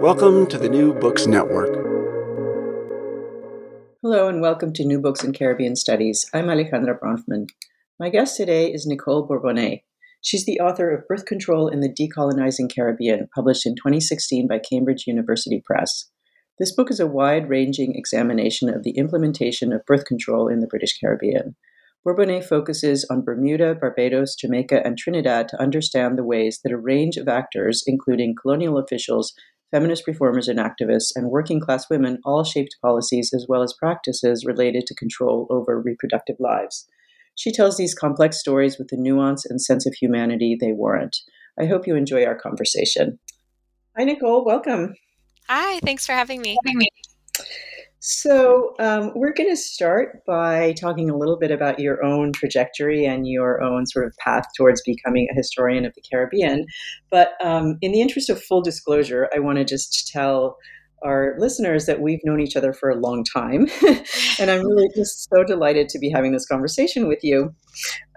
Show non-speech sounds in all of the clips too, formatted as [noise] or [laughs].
Welcome to the New Books Network. Hello and welcome to New Books in Caribbean Studies. I'm Alejandra Bronfman. My guest today is Nicole Bourbonnais. She's the author of Birth Control in the Decolonizing Caribbean, published in 2016 by Cambridge University Press. This book is a wide ranging examination of the implementation of birth control in the British Caribbean. Bourbonnais focuses on Bermuda, Barbados, Jamaica, and Trinidad to understand the ways that a range of actors, including colonial officials, feminist reformers and activists, and working class women, all shaped policies as well as practices related to control over reproductive lives. She tells these complex stories with the nuance and sense of humanity they warrant. I hope you enjoy our conversation. Hi, Nicole. Welcome. Hi, thanks for having me. So, um, we're going to start by talking a little bit about your own trajectory and your own sort of path towards becoming a historian of the Caribbean. But um, in the interest of full disclosure, I want to just tell our listeners that we've known each other for a long time. [laughs] and I'm really just so delighted to be having this conversation with you.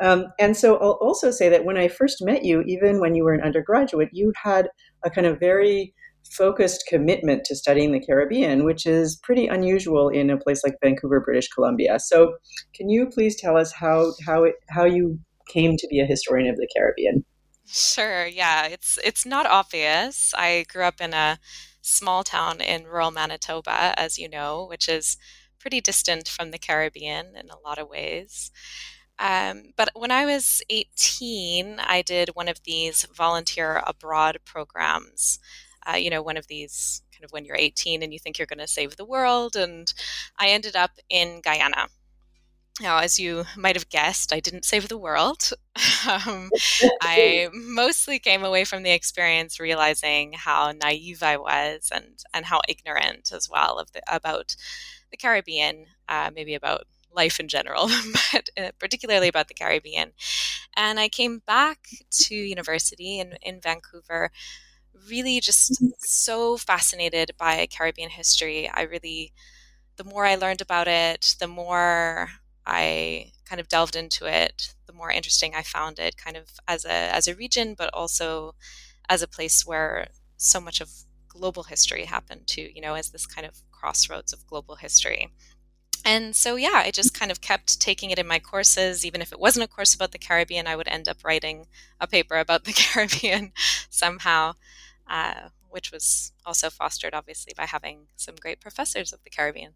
Um, and so I'll also say that when I first met you, even when you were an undergraduate, you had a kind of very focused commitment to studying the Caribbean, which is pretty unusual in a place like Vancouver, British Columbia. So, can you please tell us how how it how you came to be a historian of the Caribbean? Sure. Yeah, it's it's not obvious. I grew up in a small town in rural Manitoba, as you know, which is pretty distant from the Caribbean in a lot of ways. Um, but when I was 18, I did one of these volunteer abroad programs uh, you know, one of these kind of when you're 18 and you think you're going to save the world. And I ended up in Guyana. Now, as you might have guessed, I didn't save the world. [laughs] um, [laughs] I mostly came away from the experience realizing how naive I was and, and how ignorant as well of the, about the Caribbean, uh, maybe about life in general, [laughs] but uh, particularly about the Caribbean. And I came back to university in, in Vancouver really just mm-hmm. so fascinated by Caribbean history. I really, the more I learned about it, the more I kind of delved into it, the more interesting I found it, kind of as a as a region, but also as a place where so much of global history happened too. You know, as this kind of crossroads of global history. And so, yeah, I just kind of kept taking it in my courses. Even if it wasn't a course about the Caribbean, I would end up writing a paper about the [laughs] Caribbean somehow uh, which was also fostered, obviously, by having some great professors of the Caribbean.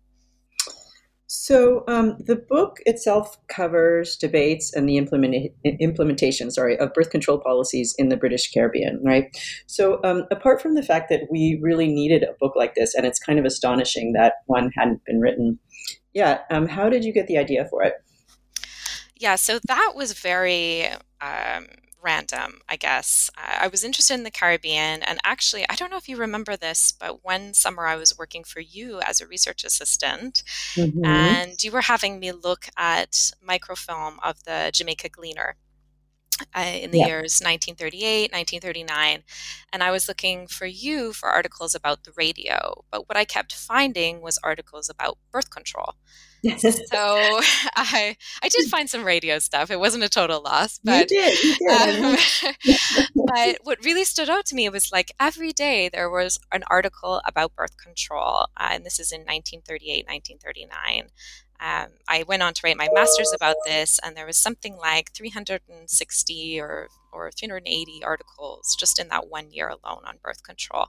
So um, the book itself covers debates and the implement- implementation, sorry, of birth control policies in the British Caribbean, right? So um, apart from the fact that we really needed a book like this, and it's kind of astonishing that one hadn't been written, yeah. Um, how did you get the idea for it? Yeah, so that was very um, random, I guess. I was interested in the Caribbean, and actually, I don't know if you remember this, but one summer I was working for you as a research assistant, mm-hmm. and you were having me look at microfilm of the Jamaica Gleaner. Uh, in the yeah. years 1938, 1939. And I was looking for you for articles about the radio. But what I kept finding was articles about birth control so [laughs] [laughs] I I did find some radio stuff. It wasn't a total loss, but you did. You did. Um, [laughs] but what really stood out to me was like every day there was an article about birth control, uh, and this is in 1938, 1939. Um, I went on to write my master's about this, and there was something like 360 or or 380 articles just in that one year alone on birth control.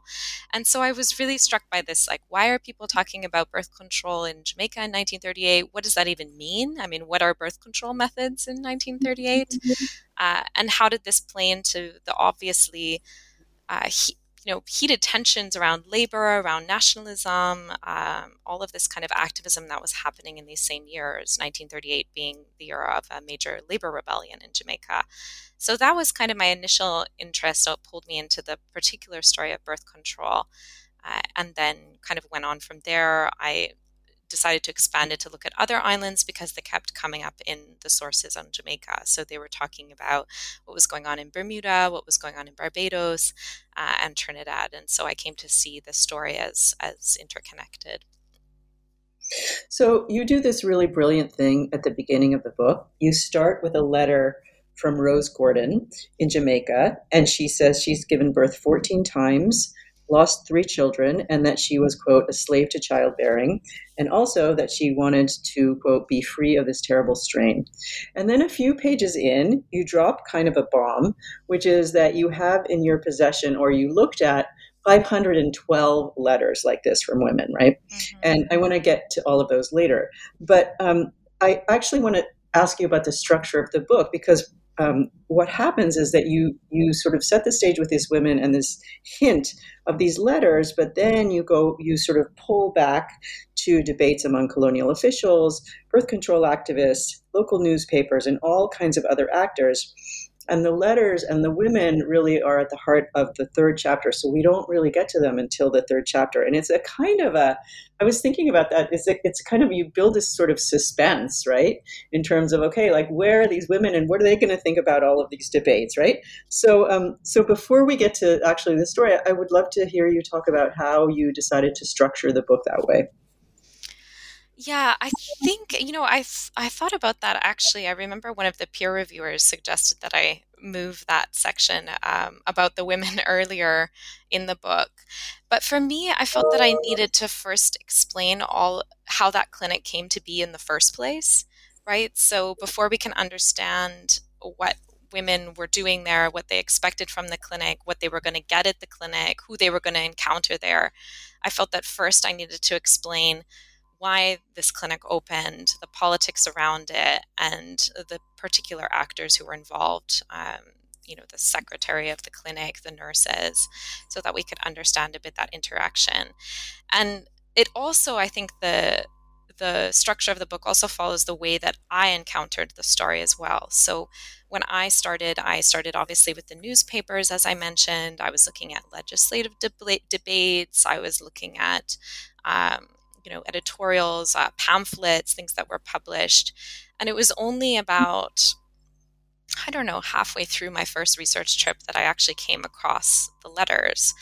And so I was really struck by this like, why are people talking about birth control in Jamaica in 1938? What does that even mean? I mean, what are birth control methods in 1938? Mm-hmm. Uh, and how did this play into the obviously uh, he, you know heated tensions around labor, around nationalism, um, all of this kind of activism that was happening in these same years, 1938 being the year of a major labor rebellion in Jamaica. So that was kind of my initial interest. So it pulled me into the particular story of birth control, uh, and then kind of went on from there. I decided to expand it to look at other islands because they kept coming up in the sources on Jamaica. So they were talking about what was going on in Bermuda, what was going on in Barbados, uh, and Trinidad. And so I came to see the story as as interconnected. So you do this really brilliant thing at the beginning of the book. You start with a letter from Rose Gordon in Jamaica, and she says she's given birth 14 times lost three children, and that she was, quote, a slave to childbearing, and also that she wanted to, quote, be free of this terrible strain. And then a few pages in, you drop kind of a bomb, which is that you have in your possession or you looked at 512 letters like this from women, right? Mm-hmm. And I want to get to all of those later. But um, I actually want to ask you about the structure of the book because um, what happens is that you you sort of set the stage with these women and this hint of these letters, but then you go you sort of pull back to debates among colonial officials, birth control activists, local newspapers, and all kinds of other actors and the letters and the women really are at the heart of the third chapter so we don't really get to them until the third chapter. And it's a kind of a i was thinking about that it's a, it's kind of you build this sort of suspense right? In terms of okay like where are these women and what are they going to think about all of these debates right? So um, so before we get to actually the story i would love to hear you talk about how you decided to structure the book that way yeah, I think, you know, I, I thought about that actually. I remember one of the peer reviewers suggested that I move that section um, about the women [laughs] earlier in the book. But for me, I felt that I needed to first explain all how that clinic came to be in the first place, right? So before we can understand what women were doing there, what they expected from the clinic, what they were going to get at the clinic, who they were going to encounter there, I felt that first I needed to explain why this clinic opened, the politics around it, and the particular actors who were involved. Um, you know, the secretary of the clinic, the nurses, so that we could understand a bit that interaction. And it also, I think, the the structure of the book also follows the way that I encountered the story as well. So when I started, I started obviously with the newspapers, as I mentioned. I was looking at legislative deb- debates. I was looking at um, you know editorials uh, pamphlets things that were published. And it was only about i don't know halfway through my first research trip that i actually came across the letters.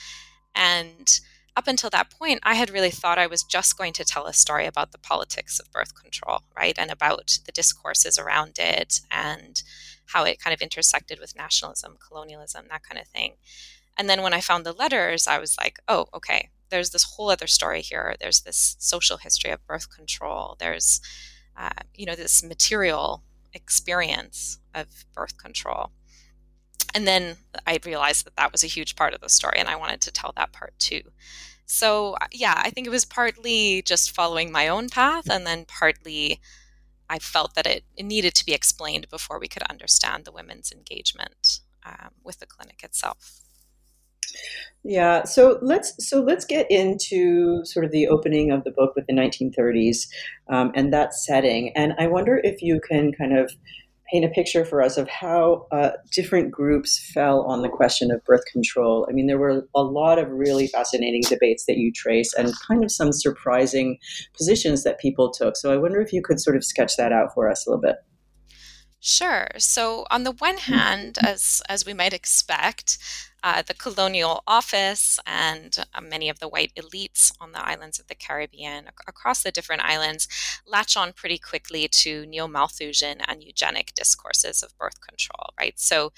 And up until that point i had really thought i was just going to tell a story about the politics of birth control right and about the discourses around it and how it kind of intersected with nationalism colonialism that kind of thing. And then when i found the letters i was like oh okay there's this whole other story here. There's this social history of birth control. There's, uh, you know, this material experience of birth control. And then I realized that that was a huge part of the story, and I wanted to tell that part too. So, uh, yeah, I think it was partly just following my own path, and then partly I felt that it, it needed to be explained before we could understand the women's engagement um, with the clinic itself. Yeah, so let's so let's get into sort of the opening of the book with the 1930s um, and that setting. And I wonder if you can kind of paint a picture for us of how uh, different groups fell on the question of birth control. I mean, there were a lot of really fascinating debates that you trace, and kind of some surprising positions that people took. So I wonder if you could sort of sketch that out for us a little bit. Sure. So on the one hand, as as we might expect, uh, the colonial office and uh, many of the white elites on the islands of the Caribbean, ac- across the different islands, latch on pretty quickly to neo Malthusian and eugenic discourses of birth control, right? So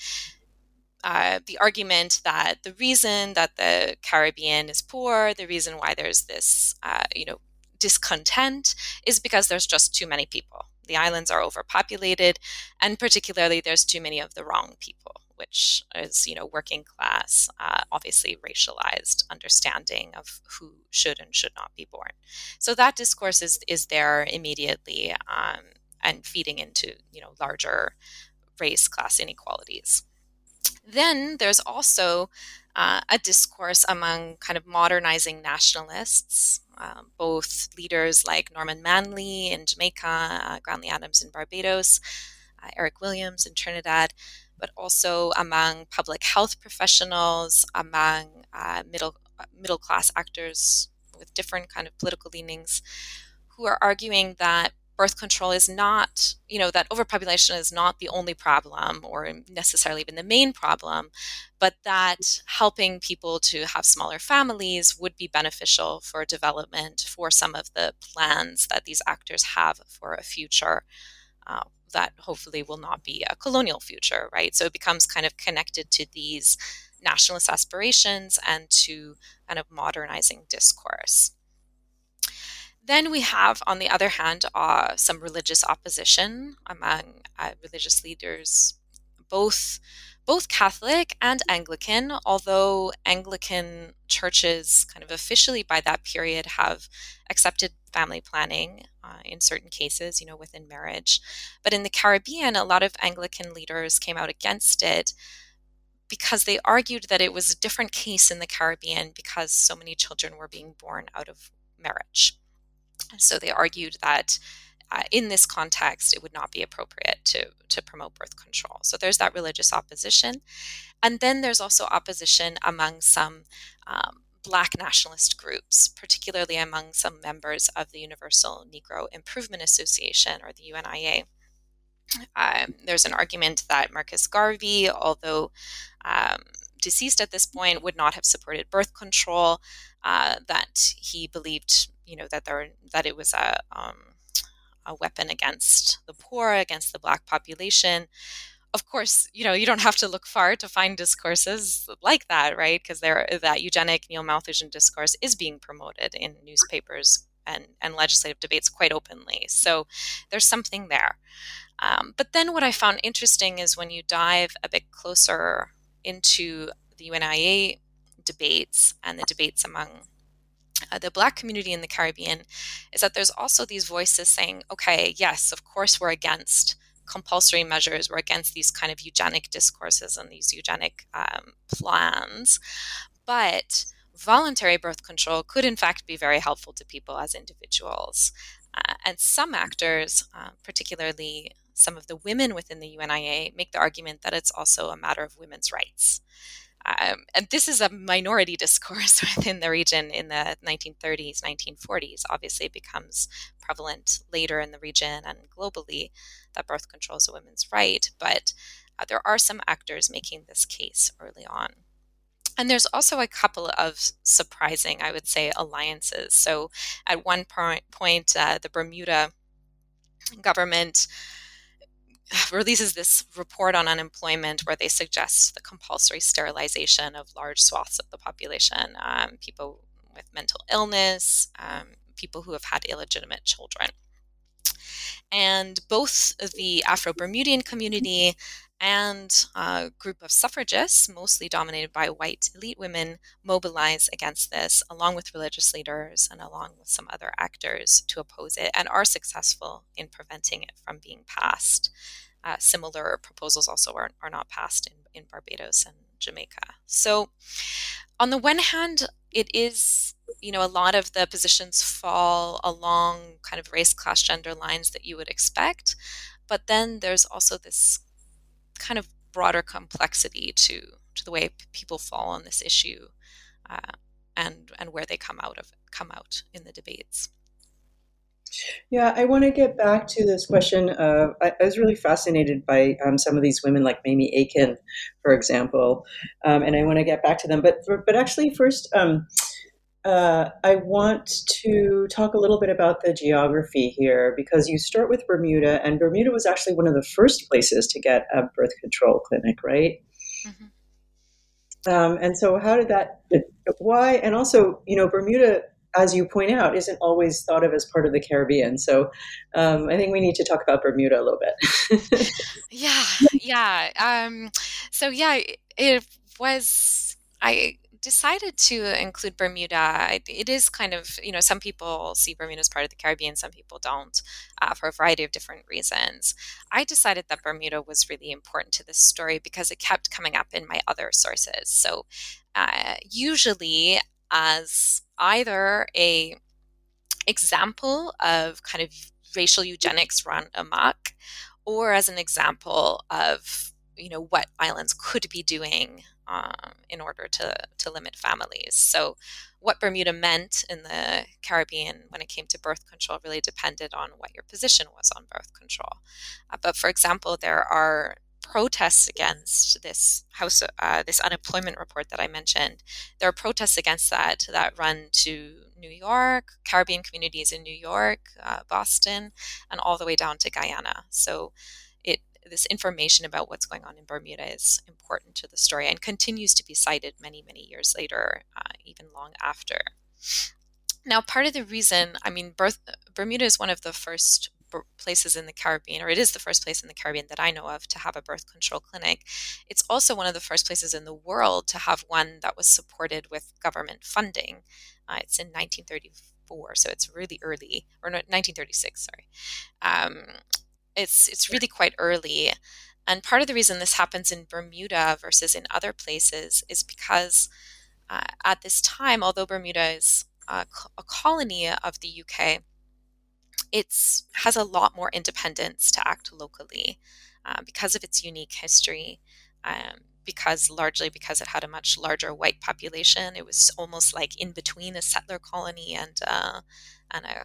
uh, the argument that the reason that the Caribbean is poor, the reason why there's this, uh, you know, discontent is because there's just too many people. The islands are overpopulated, and particularly there's too many of the wrong people, which is, you know, working class, uh, obviously racialized understanding of who should and should not be born. So that discourse is is there immediately um, and feeding into, you know, larger race class inequalities. Then there's also uh, a discourse among kind of modernizing nationalists, um, both leaders like Norman Manley in Jamaica, uh, Adams in Barbados, uh, Eric Williams in Trinidad, but also among public health professionals, among uh, middle uh, middle class actors with different kind of political leanings, who are arguing that birth control is not, you know, that overpopulation is not the only problem or necessarily even the main problem, but that helping people to have smaller families would be beneficial for development for some of the plans that these actors have for a future. Uh, that hopefully will not be a colonial future, right? So it becomes kind of connected to these nationalist aspirations and to kind of modernizing discourse. Then we have, on the other hand, uh, some religious opposition among uh, religious leaders, both both Catholic and Anglican, although Anglican churches kind of officially by that period have accepted family planning uh, in certain cases, you know, within marriage. But in the Caribbean, a lot of Anglican leaders came out against it because they argued that it was a different case in the Caribbean because so many children were being born out of marriage. So they argued that uh, in this context, it would not be appropriate to, to promote birth control. So there's that religious opposition. And then there's also opposition among some um, Black nationalist groups, particularly among some members of the Universal Negro Improvement Association or the UNIA. Um, there's an argument that Marcus Garvey, although um, deceased at this point, would not have supported birth control, uh, that he believed you know that there that it was a um, a weapon against the poor, against the black population. Of course, you know you don't have to look far to find discourses like that, right? Because there that eugenic neo-Malthusian discourse is being promoted in newspapers and and legislative debates quite openly. So there's something there. Um, but then what I found interesting is when you dive a bit closer into the UNIA debates and the debates among uh, the Black community in the Caribbean is that there's also these voices saying, okay, yes, of course we're against compulsory measures, we're against these kind of eugenic discourses and these eugenic um, plans, but voluntary birth control could in fact be very helpful to people as individuals. Uh, and some actors, uh, particularly some of the women within the UNIA, make the argument that it's also a matter of women's rights. Um, and this is a minority [laughs] discourse within the region in the 1930s, 1940s. Obviously, it becomes prevalent later in the region and globally that birth control is a women's right. But uh, there are some actors making this case early on. And there's also a couple of surprising, I would say, alliances. So at one point, point uh, the Bermuda government [sighs] releases this report on unemployment where they suggest the compulsory sterilization of large swaths of the population, um, people with mental illness, um, people who have had illegitimate children. And both the Afro Bermudian community and a group of suffragists, mostly dominated by white elite women, mobilize against this, along with religious leaders and along with some other actors to oppose it, and are successful in preventing it from being passed. Uh, similar proposals also are, are not passed in, in Barbados and Jamaica. So, on the one hand, it is, you know, a lot of the positions fall along kind of race, class, gender lines that you would expect. But then there's also this kind of broader complexity to to the way p- people fall on this issue, uh, and and where they come out of come out in the debates. Yeah, I want to get back to this question. Of, I, I was really fascinated by um, some of these women, like Mamie Aiken, for example, um, and I want to get back to them. But but actually, first, um, uh, I want to talk a little bit about the geography here because you start with Bermuda, and Bermuda was actually one of the first places to get a birth control clinic, right? Mm-hmm. Um, and so, how did that? Why? And also, you know, Bermuda as you point out, isn't always thought of as part of the Caribbean. So um, I think we need to talk about Bermuda a little bit. [laughs] yeah, yeah. Um, so yeah, it was I decided to include Bermuda. It is kind of, you know, some people see Bermuda as part of the Caribbean, some people don't, uh, for a variety of different reasons. I decided that Bermuda was really important to this story because it kept coming up in my other sources. So, uh, usually as either a example of kind of racial eugenics run amok, or as an example of you know what islands could be doing um, in order to, to limit families. So, what Bermuda meant in the Caribbean when it came to birth control really depended on what your position was on birth control. Uh, but for example, there are protests against this house uh, this unemployment report that I mentioned. There are protests against that that run to New York, Caribbean communities in New York, uh, Boston, and all the way down to Guyana. So this information about what's going on in Bermuda is important to the story and continues to be cited many, many years later, uh, even long after. Now, part of the reason, I mean, Bermuda is one of the first places in the Caribbean, or it is the first place in the Caribbean that I know of to have a birth control clinic. It's also one of the first places in the world to have one that was supported with government funding. Uh, it's in 1934, so it's really early, or no, 1936, sorry. Um, it's it's really quite early. And part of the reason this happens in Bermuda versus in other places is because uh, at this time, although Bermuda is a, a colony of the UK, it has a lot more independence to act locally uh, because of its unique history. Um, because largely because it had a much larger white population, it was almost like in between a settler colony and uh, and a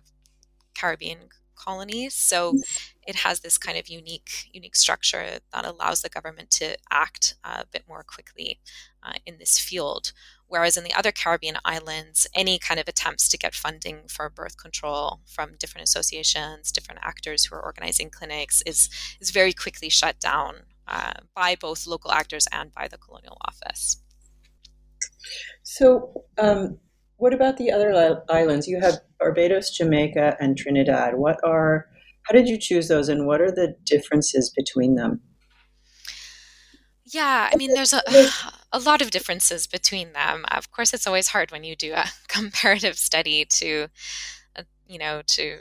Caribbean colonies. So mm. it has this kind of unique unique structure that allows the government to act a bit more quickly uh, in this field. Whereas in the other Caribbean islands, any kind of attempts to get funding for birth control from different associations, different actors who are organizing clinics, is is very quickly shut down uh, by both local actors and by the colonial office. So, um, what about the other islands? You have Barbados, Jamaica, and Trinidad. What are how did you choose those, and what are the differences between them? Yeah, I mean, there's a, [sighs] a lot of differences between them. Of course, it's always hard when you do a [laughs] comparative study to, uh, you know, to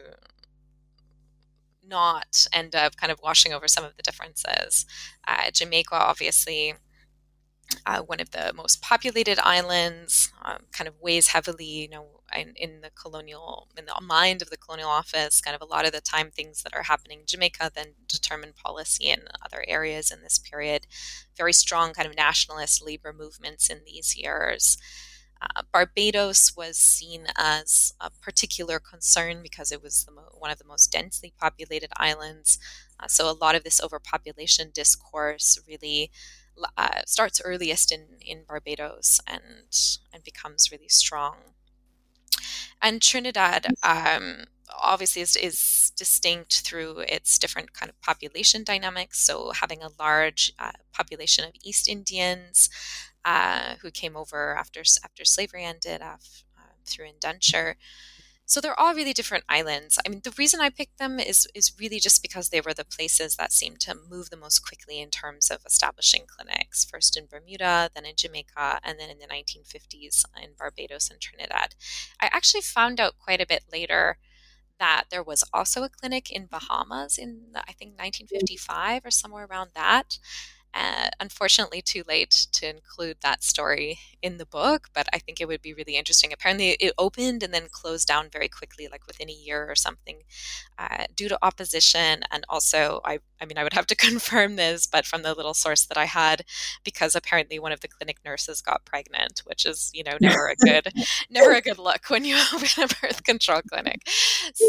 not end up kind of washing over some of the differences. Uh, Jamaica, obviously, uh, one of the most populated islands, um, kind of weighs heavily, you know, in, in, the colonial, in the mind of the colonial office. Kind of a lot of the time, things that are happening in Jamaica then determine policy in other areas in this period. Very strong kind of nationalist labor movements in these years. Uh, Barbados was seen as a particular concern because it was mo- one of the most densely populated islands. Uh, so a lot of this overpopulation discourse really uh, starts earliest in, in Barbados and and becomes really strong. And Trinidad um, obviously is, is distinct through its different kind of population dynamics. So having a large uh, population of East Indians uh, who came over after after slavery ended after, uh, through indenture. So they're all really different islands. I mean, the reason I picked them is is really just because they were the places that seemed to move the most quickly in terms of establishing clinics. First in Bermuda, then in Jamaica, and then in the 1950s in Barbados and Trinidad. I actually found out quite a bit later that there was also a clinic in Bahamas in I think 1955 or somewhere around that. Uh, unfortunately, too late to include that story in the book, but I think it would be really interesting. Apparently, it opened and then closed down very quickly, like within a year or something, uh, due to opposition. And also, I, I mean, I would have to [laughs] confirm this, but from the little source that I had, because apparently one of the clinic nurses got pregnant, which is, you know, never a [laughs] good, never a good look when you [laughs] open a birth control clinic.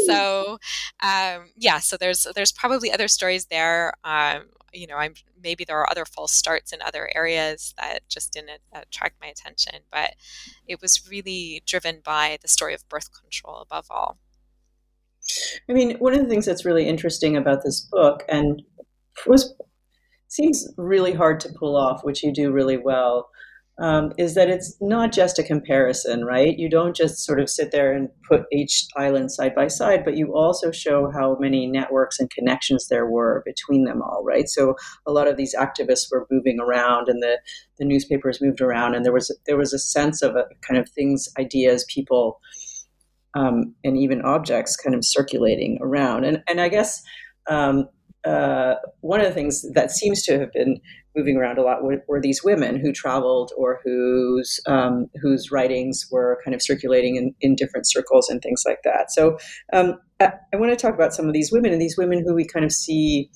So, um, yeah, so there's there's probably other stories there. Um, you know, I'm maybe there are other false starts in other areas that just didn't attract my attention, but it was really driven by the story of birth control above all. I mean, one of the things that's really interesting about this book and was seems really hard to pull off, which you do really well, um, is that it's not just a comparison, right? You don't just sort of sit there and put each island side by side, but you also show how many networks and connections there were between them all, right? So a lot of these activists were moving around, and the the newspapers moved around, and there was there was a sense of a kind of things, ideas, people, um, and even objects kind of circulating around, and and I guess. Um, uh, one of the things that seems to have been moving around a lot were, were these women who traveled or whose um, whose writings were kind of circulating in, in different circles and things like that. So um, I, I want to talk about some of these women and these women who we kind of see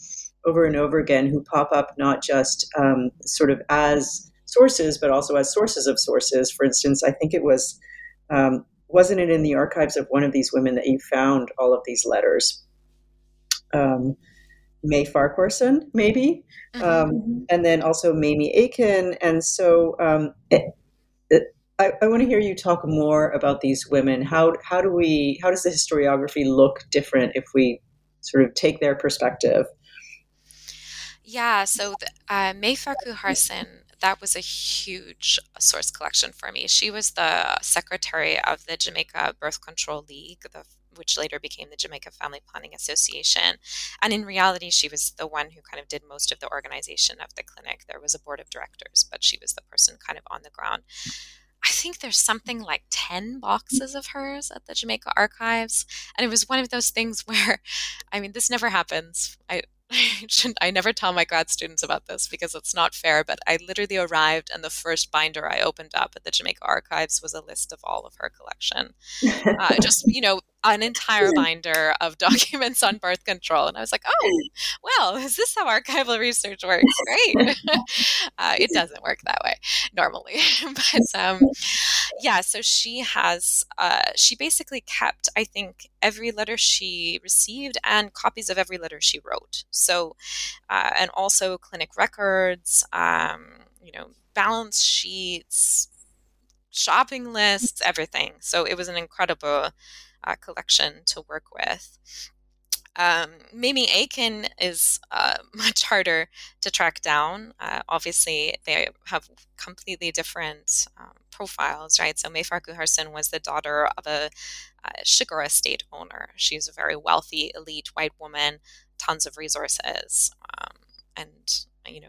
over and over again who pop up not just um, sort of as sources but also as sources of sources. For instance, I think it was um, wasn't it in the archives of one of these women that you found all of these letters? Um, May Farquharson, maybe, mm-hmm. um, and then also Mamie Aiken. And so um, it, it, I, I want to hear you talk more about these women. How how do we how does the historiography look different if we sort of take their perspective? Yeah, so the, uh, May Farquharson that was a huge source collection for me. She was the secretary of the Jamaica Birth Control League, the which later became the Jamaica Family Planning Association. And in reality, she was the one who kind of did most of the organization of the clinic. There was a board of directors, but she was the person kind of on the ground. I think there's something like 10 boxes of hers at the Jamaica archives. And it was one of those things [laughs] where, I mean, this never happens. I, [laughs] I I never tell my grad students about this because it's not fair, but I literally arrived and the first binder I opened up at the Jamaica Archives was a list of all of her collection. [laughs] Uh, just, you know, an entire binder of [laughs] documents on birth control. And I was like, oh, well, is this how archival research works? [laughs] Great. [laughs] uh, it doesn't work that way normally. but um, yeah, so she has, uh, she basically kept, I think, every letter she received and copies of every letter she wrote. So, uh, and also clinic records, um, you know, balance sheets, shopping lists, everything. So it was an incredible uh, collection to work with. Um, Mamie Aiken is uh, [laughs] much harder to track down. Uh, obviously, they have completely different um, profiles, right? So May Farquharson was the daughter of a, a sugar estate owner. She's a very wealthy, elite white woman, tons of resources, um, and you know,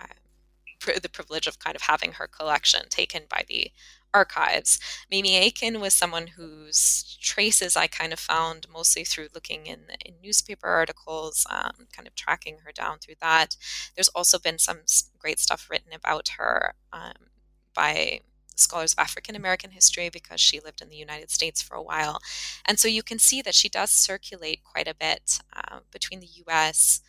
uh, the privilege of kind of having her collection taken by the archives. Mamie Aiken was someone whose traces I kind of found mostly through looking in, in newspaper articles, um, kind of tracking her down through that. There's also been some great stuff written about her um, by scholars of African American history because she lived in the United States for a while. And so you can see that she does circulate quite a bit uh, between the US.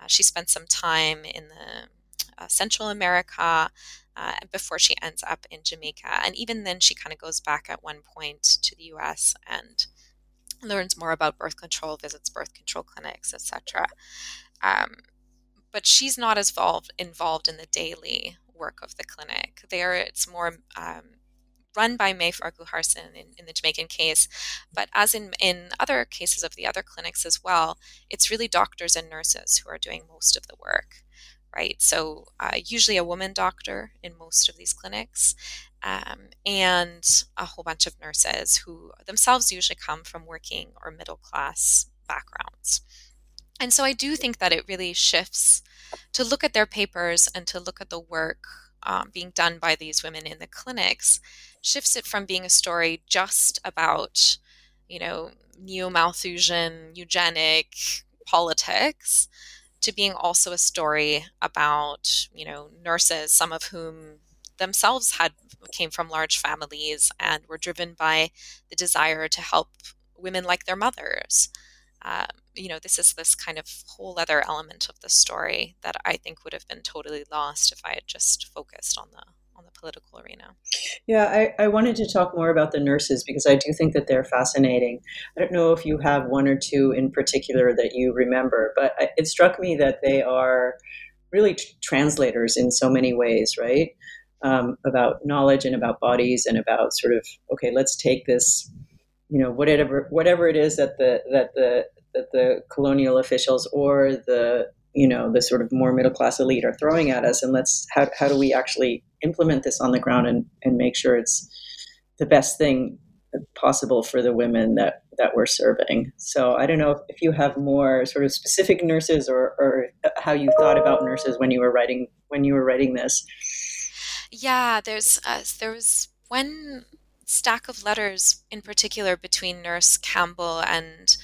Uh, she spent some time in the uh, Central America uh, before she ends up in Jamaica. And even then, she kind of goes back at one point to the US and learns more about birth control, visits birth control clinics, etc. Um, but she's not as involved, involved in the daily work of the clinic. There, it's more um, run by May Farquharson in, in the Jamaican case, but as in, in other cases of the other clinics as well, it's really doctors and nurses who are doing most of the work right? So, uh, usually a woman doctor in most of these clinics, um, and a whole bunch of nurses who themselves usually come from working or middle class backgrounds. And so, I do think that it really shifts to look at their papers and to look at the work um, being done by these women in the clinics, shifts it from being a story just about, you know, neo Malthusian eugenic politics to being also a story about you know nurses some of whom themselves had came from large families and were driven by the desire to help women like their mothers. Um, you know this is this kind of whole other element of the story that i think would have been totally lost if i had just focused on the on the political arena. Yeah, I, I wanted to talk more about the nurses because I do think that they're fascinating. I don't know if you have one or two in particular that you remember, but it struck me that they are really t- translators in so many ways, right? Um, about knowledge and about bodies and about sort of okay, let's take this, you know, whatever whatever it is that the that the that the colonial officials or the you know the sort of more middle class elite are throwing at us and let's how, how do we actually implement this on the ground and, and make sure it's the best thing possible for the women that that we're serving. So I don't know if, if you have more sort of specific nurses or, or how you thought about nurses when you were writing when you were writing this. Yeah, there's uh, there was one stack of letters in particular between Nurse Campbell and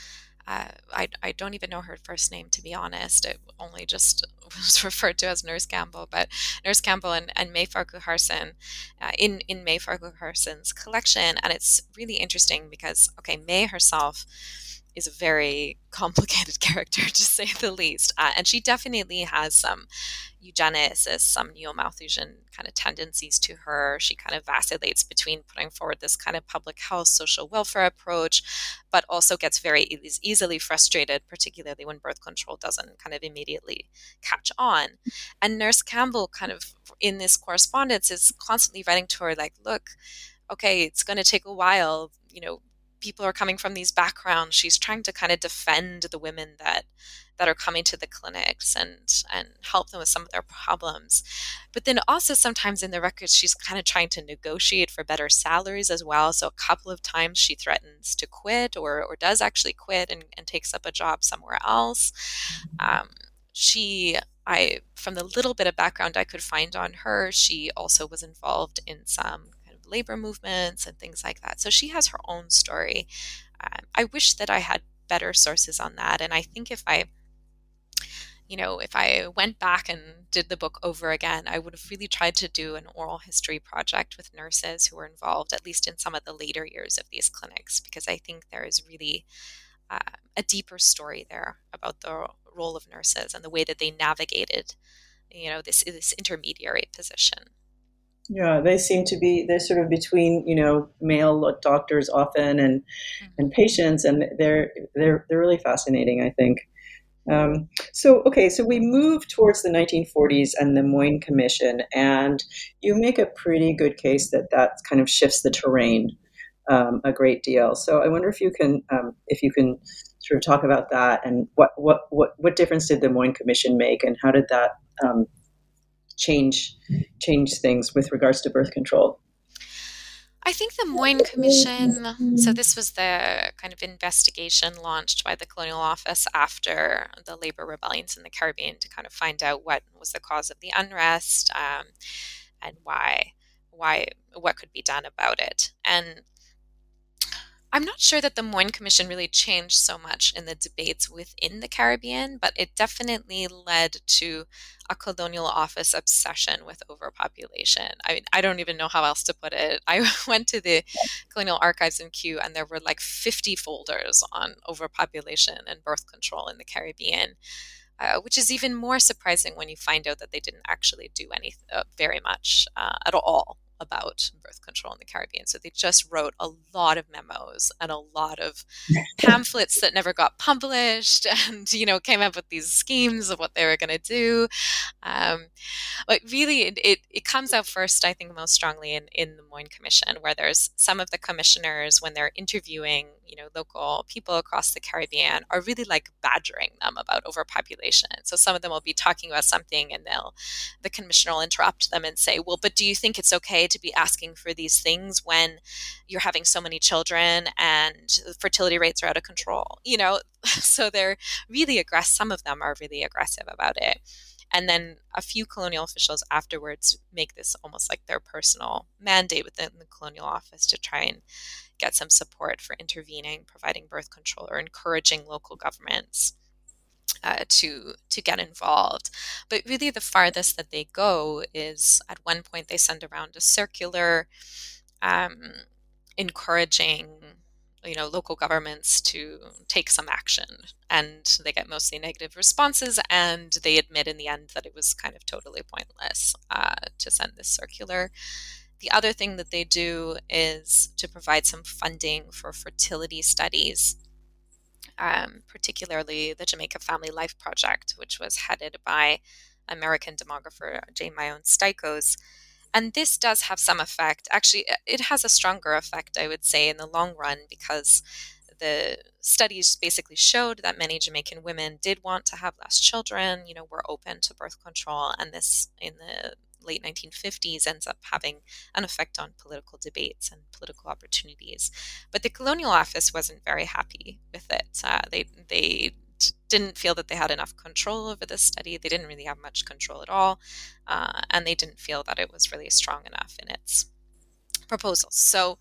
uh, I, I don't even know her first name to be honest. It only just was [laughs] referred to as Nurse Campbell, but Nurse Campbell and, and May Farquharson uh, in in May Farquharson's collection, and it's really interesting because okay, May herself is a very complicated [laughs] character to say the least, uh, and she definitely has some eugenicist, some neo-Malthusian kind of tendencies to her. She kind of vacillates between putting forward this kind of public health, social welfare approach, but also gets very is easily frustrated, particularly when birth control doesn't kind of immediately catch on. And Nurse Campbell, kind of in this correspondence, is constantly writing to her like, "Look, okay, it's going to take a while. You know, people are coming from these backgrounds. She's trying to kind of defend the women that that are coming to the clinics and and help them with some of their problems. But then also sometimes in the records she's kind of trying to negotiate for better salaries as well. So a couple of times she threatens to quit or or does actually quit and, and takes up a job somewhere else. Um, she I from the little bit of background I could find on her, she also was involved in some labor movements and things like that. So she has her own story. Um, I wish that I had better sources on that, and I think if I you know, if I went back and did the book over again, I would have really tried to do an oral history project with nurses who were involved, at least in some of the later years of these clinics, because I think there is really uh, a deeper story there about the role of nurses and the way that they navigated, you know, this this intermediary position. Yeah, they seem to be they're sort of between you know male doctors often and mm-hmm. and patients, and they're they're they're really fascinating. I think. Um, so, okay, so we move towards the 1940s and the Moyne Commission, and you make a pretty good case that that kind of shifts the terrain um, a great deal. So, I wonder if you can, um, if you can sort of talk about that and what, what, what, what difference did the Moyne Commission make, and how did that um, change change things with regards to birth control? I think the Moyne Commission, so this was the kind of investigation launched by the Colonial Office after the labor rebellions in the Caribbean to kind of find out what was the cause of the unrest um, and why, why, what could be done about it. And I'm not sure that the Moyne Commission really changed so much in the debates within the Caribbean, but it definitely led to a colonial office obsession with overpopulation. I mean, I don't even know how else to put it. [laughs] I went to the colonial archives in Kew, and there were like 50 folders on overpopulation and birth control in the Caribbean. Uh, which is even more surprising when you find out that they didn't actually do any uh, very much uh, at all about birth control in the Caribbean. So they just wrote a lot of memos and a lot of [laughs] pamphlets that never got published [laughs] and, you know, came up with these schemes of what they were going to do. Um, but really, it, it, it, comes out first, I think, most strongly in, in the Moyne Commission, where there's some of the commissioners, when they're interviewing, you know, local people across the Caribbean, are really like badgering them about overpopulation. So some of them will be talking about something and they'll, the commissioner will interrupt them and say, well, but do you think it's okay to be asking for these things when you're having so many children and fertility rates are out of control you know? [laughs] So they're really aggressive some of them are really aggressive about it. And then a few colonial officials afterwards make this almost like their personal mandate within the colonial office to try and get some support for intervening providing birth control or encouraging local governments uh, to to get involved. But really, the farthest that they go is at one point they send around a circular um, encouraging you know local governments to take some action. And they get mostly negative responses and they admit in the end that it was kind of totally pointless uh, to send this circular. The other thing that they do is to provide some funding for fertility studies um, particularly the Jamaica Family Life Project, which was headed by American demographer Jane Mayone Stycos. And this does have some effect. Actually, it has a stronger effect, I would say, in the long run because the studies basically showed that many Jamaican women did want to have less children, you know, were open to birth control. And this, in the late 1950s ends up having an effect on political debates and political opportunities. But the Colonial Office wasn't very happy with it. Uh, they they didn't feel that they had enough control over this study. They didn't really have much control at all, uh, and they didn't feel that it was really strong enough in its proposals. So,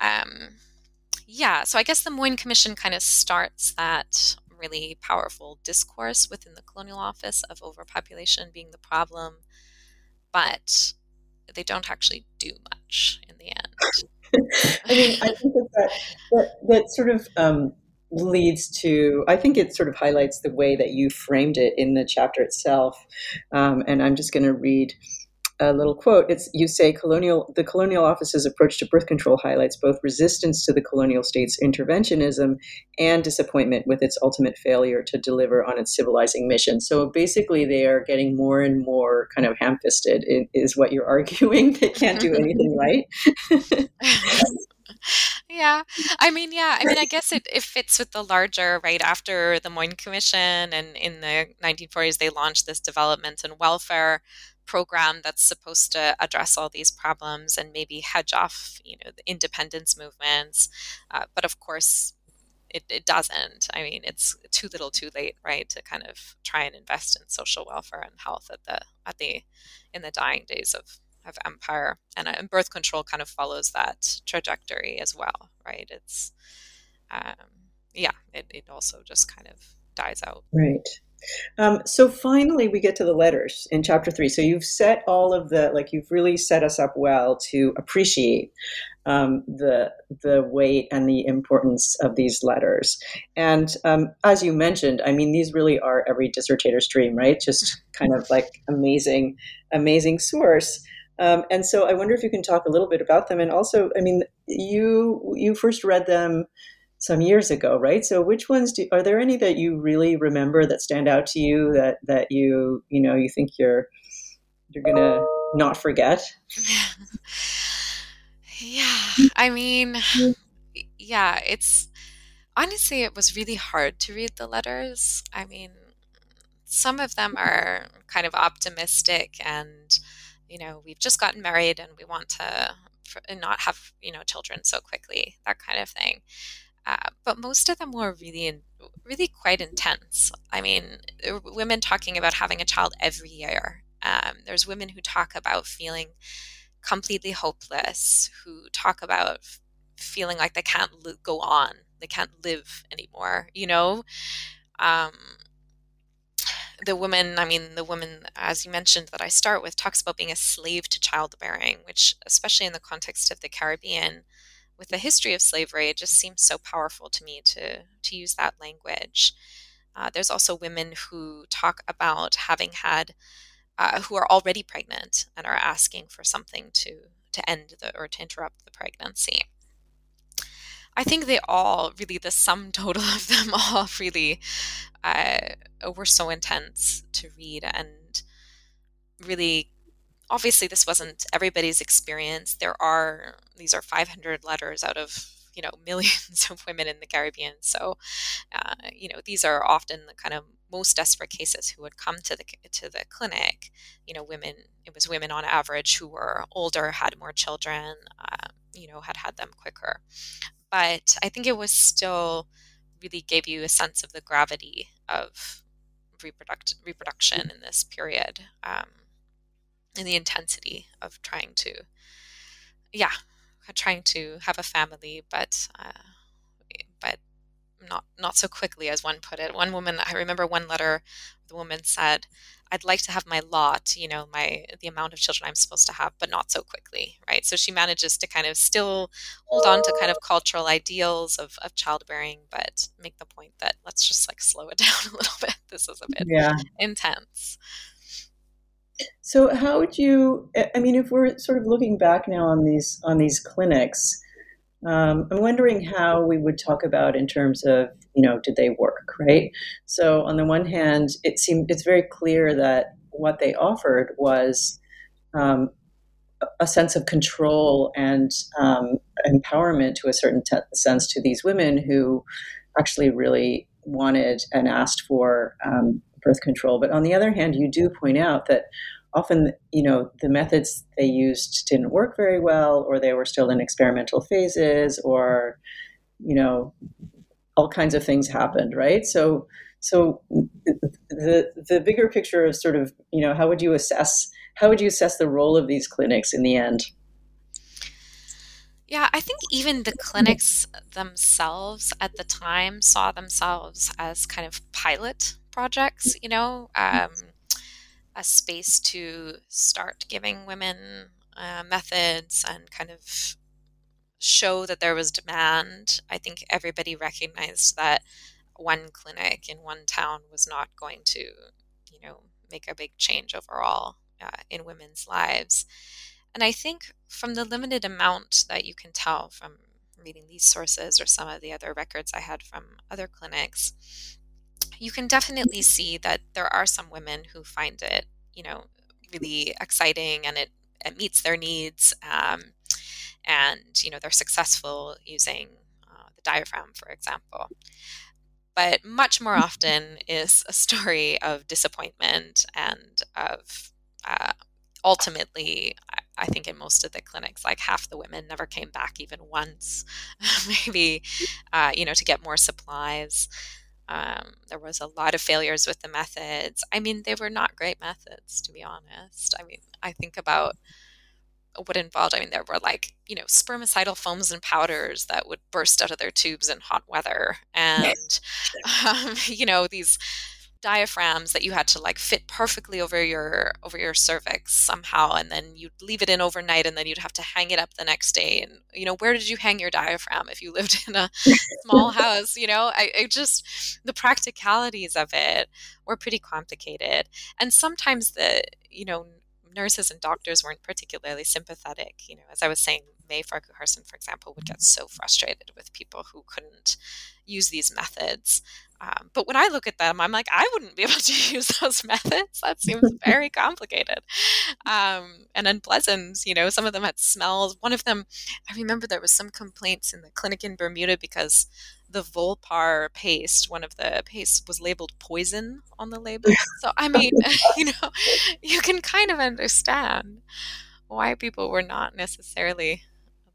um, yeah, so I guess the Moyne Commission kind of starts that really powerful discourse within the colonial office of overpopulation being the problem, but they don't actually do much in the end. [laughs] I mean, I think that that, that, that sort of um, leads to, I think it sort of highlights the way that you framed it in the chapter itself. Um, and I'm just going to read a little quote. It's you say colonial the colonial office's approach to birth control highlights both resistance to the colonial state's interventionism and disappointment with its ultimate failure to deliver on its civilizing mission. So basically, they are getting more and more kind of ham-fisted. Is what you're [laughs] arguing? They can't do anything [laughs] right. [laughs] yeah i mean yeah i mean i guess it, it fits with the larger right after the moyne commission and in the 1940s they launched this development and welfare program that's supposed to address all these problems and maybe hedge off, you know, the independence movements. Uh, but of course, it, it doesn't. I mean, it's too little, too late, right, to kind of try and invest in social welfare and health at the at the in the dying days of of empire. And, uh, and birth control kind of follows that trajectory as well, right? It's um, yeah, it, it also just kind of dies out. Right. Um, so finally, we get to the letters in chapter three. So you've set all of the like you've really set us up well to appreciate um, the the weight and the importance of these letters. And um, as you mentioned, I mean, these really are every dissertator's dream, right? Just kind of like amazing, amazing source. Um, and so I wonder if you can talk a little bit about them. And also, I mean, you you first read them some years ago, right? So which ones do are there any that you really remember that stand out to you that that you you know you think you're you're gonna not forget? [laughs] yeah, I mean, yeah, it's honestly it was really hard to read the letters. I mean, some of them are kind of optimistic and you know we've just gotten married and we want to not have you know children so quickly that kind of thing uh, but most of them were really, really quite intense. I mean, women talking about having a child every year. Um, there's women who talk about feeling completely hopeless, who talk about feeling like they can't go on, they can't live anymore. You know, um, the woman, I mean, the woman, as you mentioned, that I start with, talks about being a slave to childbearing, which, especially in the context of the Caribbean, with the history of slavery, it just seems so powerful to me to to use that language. Uh, there's also women who talk about having had uh, who are already pregnant and are asking for something to to end the or to interrupt the pregnancy. I think they all really the sum [laughs] total of them all really uh, were so intense to read and really obviously this wasn't everybody's experience. There are these are 500 letters out of you know [laughs] millions of women in the caribbean. So uh, you know these are often the kind of most desperate cases who would come to the to the clinic. You know women it was women on average who were older had more children uh, you know had had them quicker. But i think it was still really gave you a sense of the gravity of reproduct- reproduction in this period. Um, and the intensity of trying to, yeah, trying to have a family, but uh, but not not so quickly as one put it. One woman, I remember one letter, the woman said, "I'd like to have my lot, you know, my the amount of children I'm supposed to have, but not so quickly." Right. So she manages to kind of still hold on to kind of cultural ideals of of childbearing, but make the point that let's just like slow it [laughs] down a little bit. This is a bit yeah. intense. So how would you? I mean, if we're sort of looking back now on these on these clinics, um, I'm wondering how we would talk about in terms of you know did they work right? So on the one hand, it seemed it's very clear that what they offered was um, a sense of control and um, empowerment to a certain t- sense to these women who actually really wanted and asked for um, birth control. But on the other hand, you do point out that often, you know, the methods they used didn't work very well, or they were still in experimental phases, or, you know, all kinds of things happened, right? So, so the the bigger picture of sort of, you know, how would you assess how would you assess the role of these clinics in the end? Yeah, I think even the clinics themselves at the time saw themselves as kind of pilot projects, you know, um, a space to start giving women uh, methods and kind of show that there was demand. I think everybody recognized that one clinic in one town was not going to, you know, make a big change overall uh, in women's lives. And I think from the limited amount that you can tell from reading these sources or some of the other records I had from other clinics, you can definitely see that there are some women who find it, you know, really exciting and it, it meets their needs. Um, and, you know, they're successful using uh, the diaphragm, for example. But much more often is a story of disappointment and of uh, ultimately, I think in most of the clinics, like half the women never came back even once, [laughs] maybe, uh, you know, to get more supplies. Um, there was a lot of failures with the methods. I mean, they were not great methods, to be honest. I mean, I think about what involved. I mean, there were like, you know, spermicidal foams and powders that would burst out of their tubes in hot weather. [laughs] And, [laughs] um, you know, these diaphragms that you had to like fit perfectly over your over your cervix somehow and then you'd leave it in overnight and then you'd have to hang it up the next day and you know where did you hang your diaphragm if you lived [laughs] in a small [laughs] house you know? I, I just the practicalities of it were pretty complicated and sometimes the you know nurses and doctors weren't particularly sympathetic you know? As i was saying May Farquharson, for example, would get so frustrated with people who couldn't use these methods um, but when I look at them, I'm like, I wouldn't be able [laughs] to use those methods. That seems [laughs] very complicated um, and unpleasant. You know, some of them had smells. One of them, I remember there was some complaints in the clinic in Bermuda because the Volpar paste, one of the paste was labeled poison on the label. So, I mean, [laughs] you know, you can kind of understand why people were not necessarily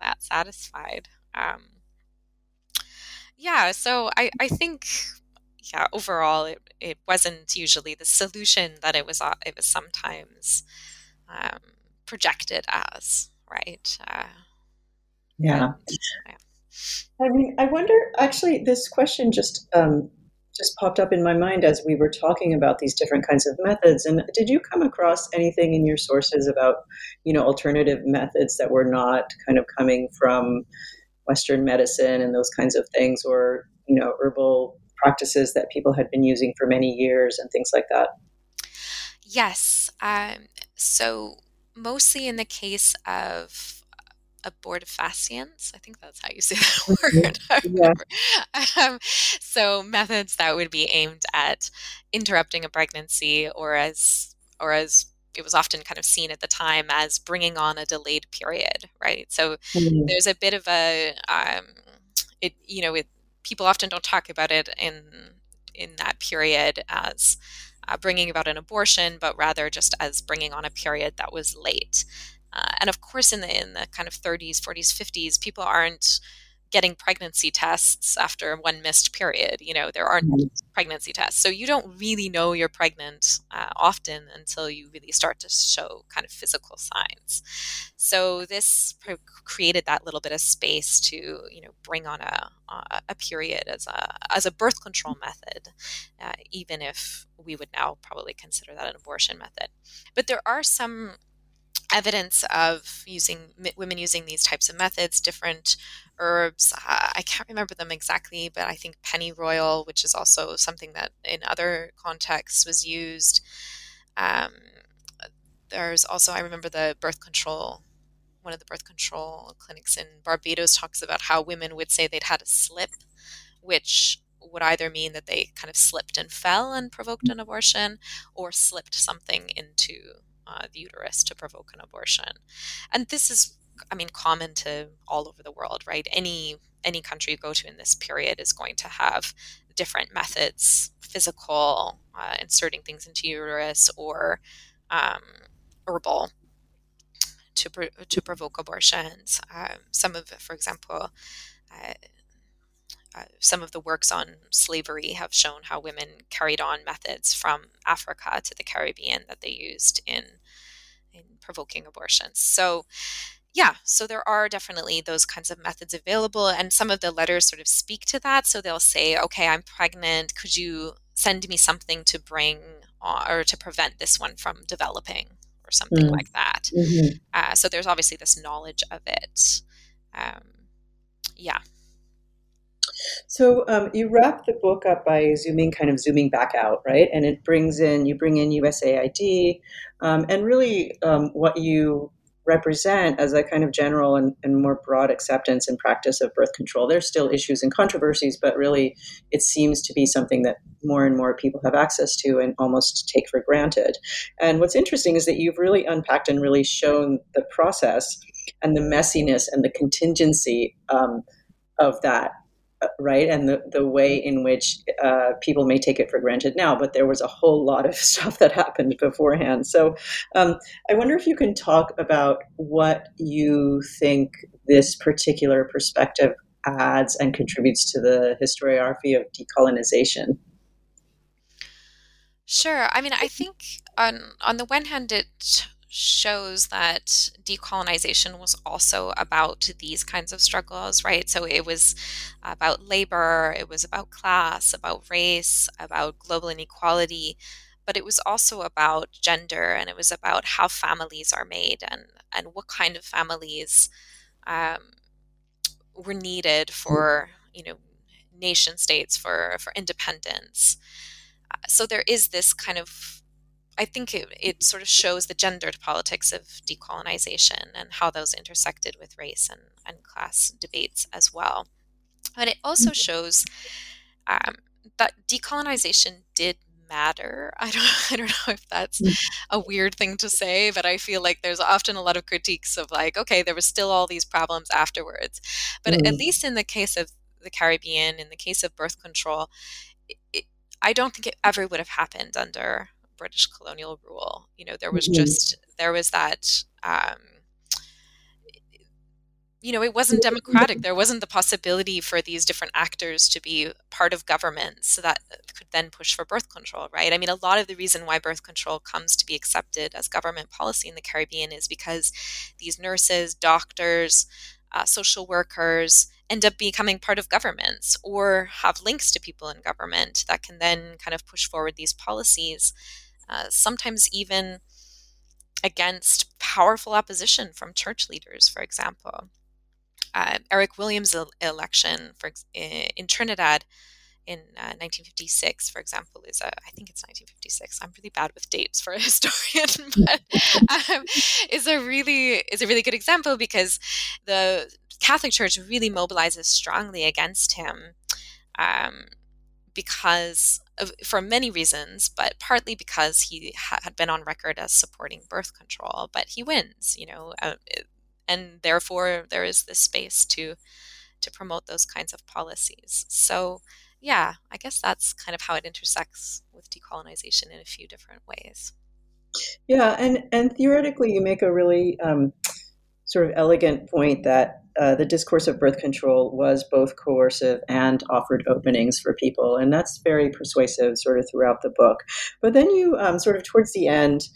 that satisfied. Um, yeah, so I, I think yeah, overall, it, it wasn't usually the solution that it was. Uh, it was sometimes um, projected as, right? Uh, yeah. yeah. I mean, I wonder. Actually, this question just um, just popped up in my mind as we were talking about these different kinds of methods. And did you come across anything in your sources about, you know, alternative methods that were not kind of coming from Western medicine and those kinds of things, or you know, herbal practices that people had been using for many years and things like that? Yes. Um, so, mostly in the case of abortifacients. I think that's how you say that [laughs] mm-hmm. word. Yeah. Um, so methods that would be aimed at interrupting a pregnancy, or as or as it was often kind of seen at the time as bringing on a delayed period, right? So mm-hmm. there's a bit of a um, it you know it people often don't talk about it in in that period as uh, bringing about an abortion, but rather just as bringing on a period that was late. Uh, and of course, in the in the kind of 30s, 40s, 50s, people aren't getting pregnancy tests after one missed period. You know, there aren't mm-hmm. pregnancy tests. So you don't really know you're pregnant uh, often until you really start to show kind of physical signs. So this created that little bit of space to, you know, bring on a, a period as a, as a birth control method, uh, even if we would now probably consider that an abortion method. But there are some evidence of using women using these types of methods, different herbs. Uh, I can't remember them exactly, but I think pennyroyal, which is also something that in other contexts was used. Um, there's also, I remember the birth control, one of the birth control clinics in Barbados talks about how women would say they'd had a slip, which would either mean that they kind of slipped and fell and provoked an abortion or slipped something into uh, the uterus to provoke an abortion. And this is, I mean, common to all over the world, right? Any any country you go to in this period is going to have different methods, physical, uh, inserting things into uterus, or um, herbal to to provoke abortions. Um, some of, for example, uh, uh, some of the works on slavery have shown how women carried on methods from Africa to the Caribbean that they used in in provoking abortions. So yeah, so there are definitely those kinds of methods available, and some of the letters sort of speak to that. So they'll say, "Okay, I'm pregnant. Could you send me something to bring or to prevent this one from developing?" or something mm. like that. Mm-hmm. Uh, so there's obviously this knowledge of it. Um, yeah. So um, you wrap the book up by zooming, kind of zooming back out, right? And it brings in, you bring in USAID, um, and really um, what you represent as a kind of general and, and, more broad acceptance and practice of birth control. There's still issues and controversies, but really it seems to be something that more and more people have access to and almost take for granted. And what's interesting is that you've really unpacked and really shown the process and the messiness and the contingency um, of that right? And the, the way in which uh, people may take it for granted now but there was a whole lot of [laughs] stuff that happened beforehand. So um, i wonder if you can talk about what you think this particular perspective adds and contributes to the historiography of decolonization. Sure. I mean i think on on the one hand it shows that decolonization was also about these kinds of struggles, right? So it was about labor, it was about class, about race, about global inequality, but it was also about gender and it was about how families are made and, and what kind of families um, were needed for, you know, nation states, for, for independence. Uh, so there is this kind of I think it, it sort of shows the gendered politics of decolonization and how those intersected with race and, and class debates as well. But it also mm-hmm. shows um, that decolonization did matter. [laughs] I don't I don't know if that's mm. a weird thing to say, but I feel like there's often a lot of critiques of like, okay, there was still all these problems afterwards. But mm. at least in the case of the Caribbean, in the case of birth control, it, I don't think it ever would have happened under British colonial rule. You know, there was mm-hmm. just there was that. Um, you know, it wasn't democratic. There wasn't the possibility for these different actors to be part of government so that could then push for birth control, right? I mean, a lot of the reason why birth control comes to be accepted as government policy in the Caribbean is because these nurses, doctors, uh, social workers, end up becoming part of governments or have links to people in government that can then kind of push forward these policies uh, sometimes even against powerful opposition from church leaders, for example. Uh, Eric Williams' election for, in Trinidad in uh, 1956, for example, is a, I think it's 1956. I'm really bad with dates for a [laughs] historian, [laughs] but um, is a really is a really good example because the Catholic Church really mobilizes strongly against him um, because of, for many reasons, but partly because he ha- had been on record as supporting birth control. But he wins, you know, uh, and therefore there is this space to to promote those kinds of policies. So, yeah, I guess that's kind of how it intersects with decolonization in a few different ways. Yeah, and and theoretically, you make a really um, sort of elegant point that uh, the discourse of birth control was both coercive and offered openings for people. And that's very persuasive sort of throughout the book. But then you um, sort of towards the end,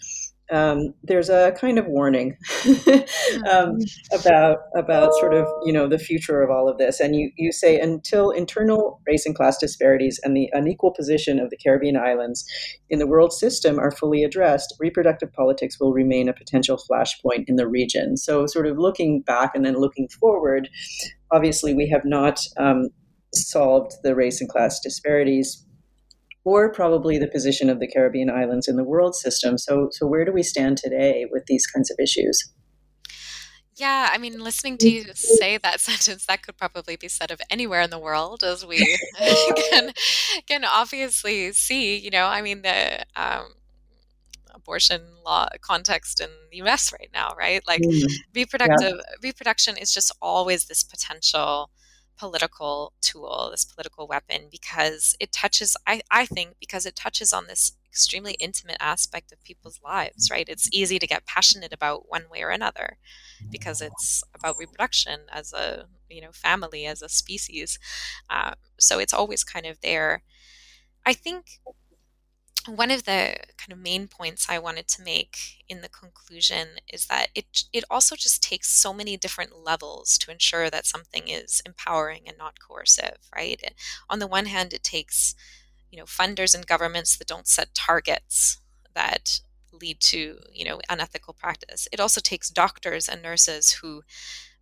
um, there's a kind of warning [laughs] um, about about sort of you know the future of all of this, and you you say until internal race and class disparities and the unequal position of the Caribbean islands in the world system are fully addressed, reproductive politics will remain a potential flashpoint in the region. So, sort of looking back and then looking forward, obviously we have not um, solved the race and class disparities or probably the position of the Caribbean islands in the world system. So, so where do we stand today with these kinds of issues? Yeah, I mean, listening to you say that [laughs] sentence, that could probably be said of anywhere in the world, as we [laughs] [laughs] can can obviously see. You know, I mean, the um, abortion law context in the U.S. right now, right? Like, mm. reproductive yeah. reproduction is just always this potential political tool, this political weapon, because it touches, I, I think, because it touches on this extremely intimate aspect of people's lives, right? It's easy to get passionate about one way or another because it's about reproduction as a, you know, family, as a species. Uh, so it's always kind of there. I think one of the kind of main points I wanted to make in the conclusion is that it it also just takes so many different levels to ensure that something is empowering and not coercive, right? It, on the one hand, it takes you know funders and governments that don't set targets that lead to you know unethical practice. It also takes doctors and nurses who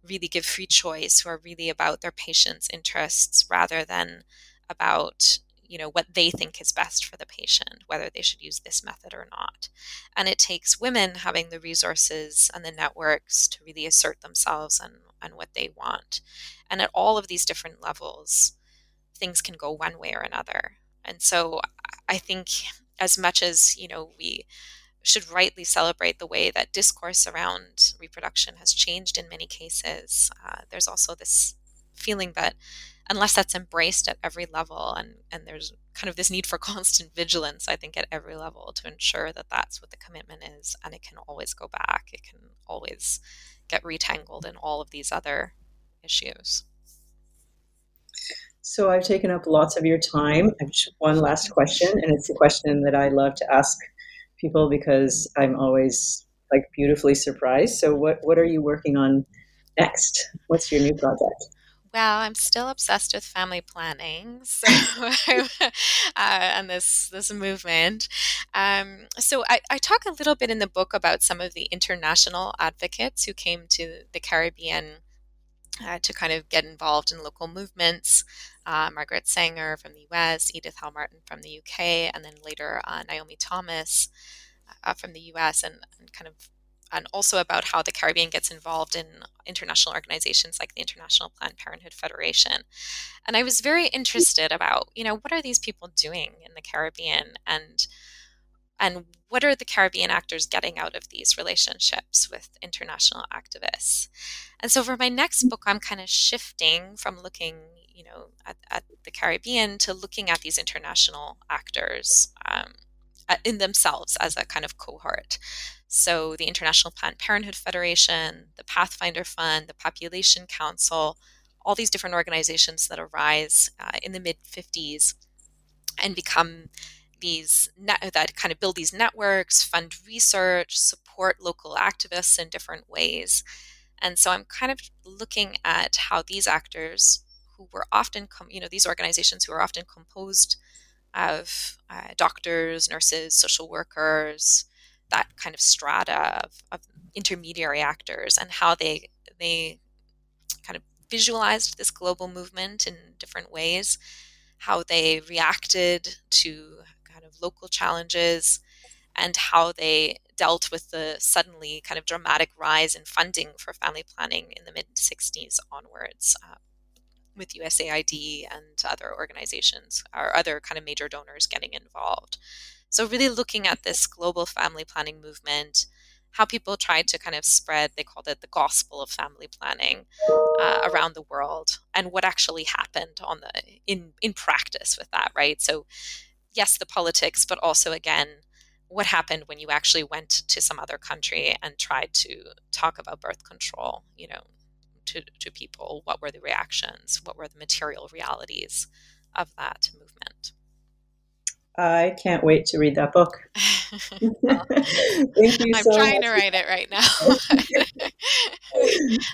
really give free choice, who are really about their patients' interests rather than about you know what they think is best for the patient whether they should use this method or not. And it takes women having the resources and the networks to really assert themselves and, and what they want. And at all of these different levels things can go one way or another. And so i think as much as you know we should rightly celebrate the way that discourse around reproduction has changed in many cases uh, there's also this feeling that unless that's embraced at every level and and there's kind of this need for [laughs] constant vigilance i think at every level to ensure that that's what the commitment is and it can always go back. It can always get retangled in all of these other issues. So i've taken up lots of your time. One last question and it's a question that i love to ask people because i'm always like beautifully surprised. So what what are you working on next? What's your new project well, I'm still obsessed with family planning, [laughs] so [laughs] uh, and this this movement. Um, so I, I talk a little bit in the book about some of the international advocates who came to the Caribbean uh, to kind of get involved in local movements. Uh, Margaret Sanger from the U.S., Edith How-Martyn from the U.K., and then later uh, Naomi Thomas uh, from the U.S. and, and kind of and also about how the Caribbean gets involved in international organizations like the International Planned Parenthood Federation. And I was very interested about, you know, what are these people doing in the Caribbean and and what are the Caribbean actors getting out of these relationships with international activists? And so for my next book, I'm kind of shifting from looking, you know, at, at the Caribbean to looking at these international actors um, in themselves as a kind of cohort. So, the International Planned Parenthood Federation, the Pathfinder Fund, the Population Council, all these different organizations that arise uh, in the mid 50s and become these net, that kind of build these networks, fund research, support local activists in different ways. And so I'm kind of looking at how these actors, who were often, com- you know, these organizations who are often composed of uh, doctors, nurses, social workers, that kind of strata of, of intermediary actors and how they they kind of visualized this global movement in different ways, how they reacted to kind of local challenges, and how they dealt with the suddenly kind of dramatic rise in funding for family planning in the mid 60s onwards. Uh, with USAID and other organizations or other kind of major donors getting involved. So, really looking at this global family planning movement, how people tried to kind of spread, they called it the gospel of family planning uh, around the world, and what actually happened on the in in practice with that, right? So, yes, the politics, but also again, what happened when you actually went to some other country and tried to talk about birth control, you know, to, to people? What were the reactions? What were the material realities of that movement? I can't wait to read that book. [laughs] [laughs] Thank you I'm so trying much. to write it right now. [laughs]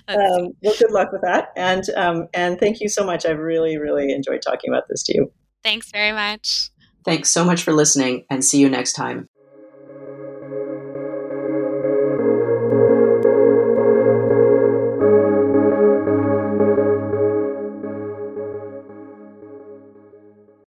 um, well, good luck with that, and um, and thank you so much. I've really, really enjoyed talking about this to you. Thanks very much. Thanks so much for listening, and see you next time.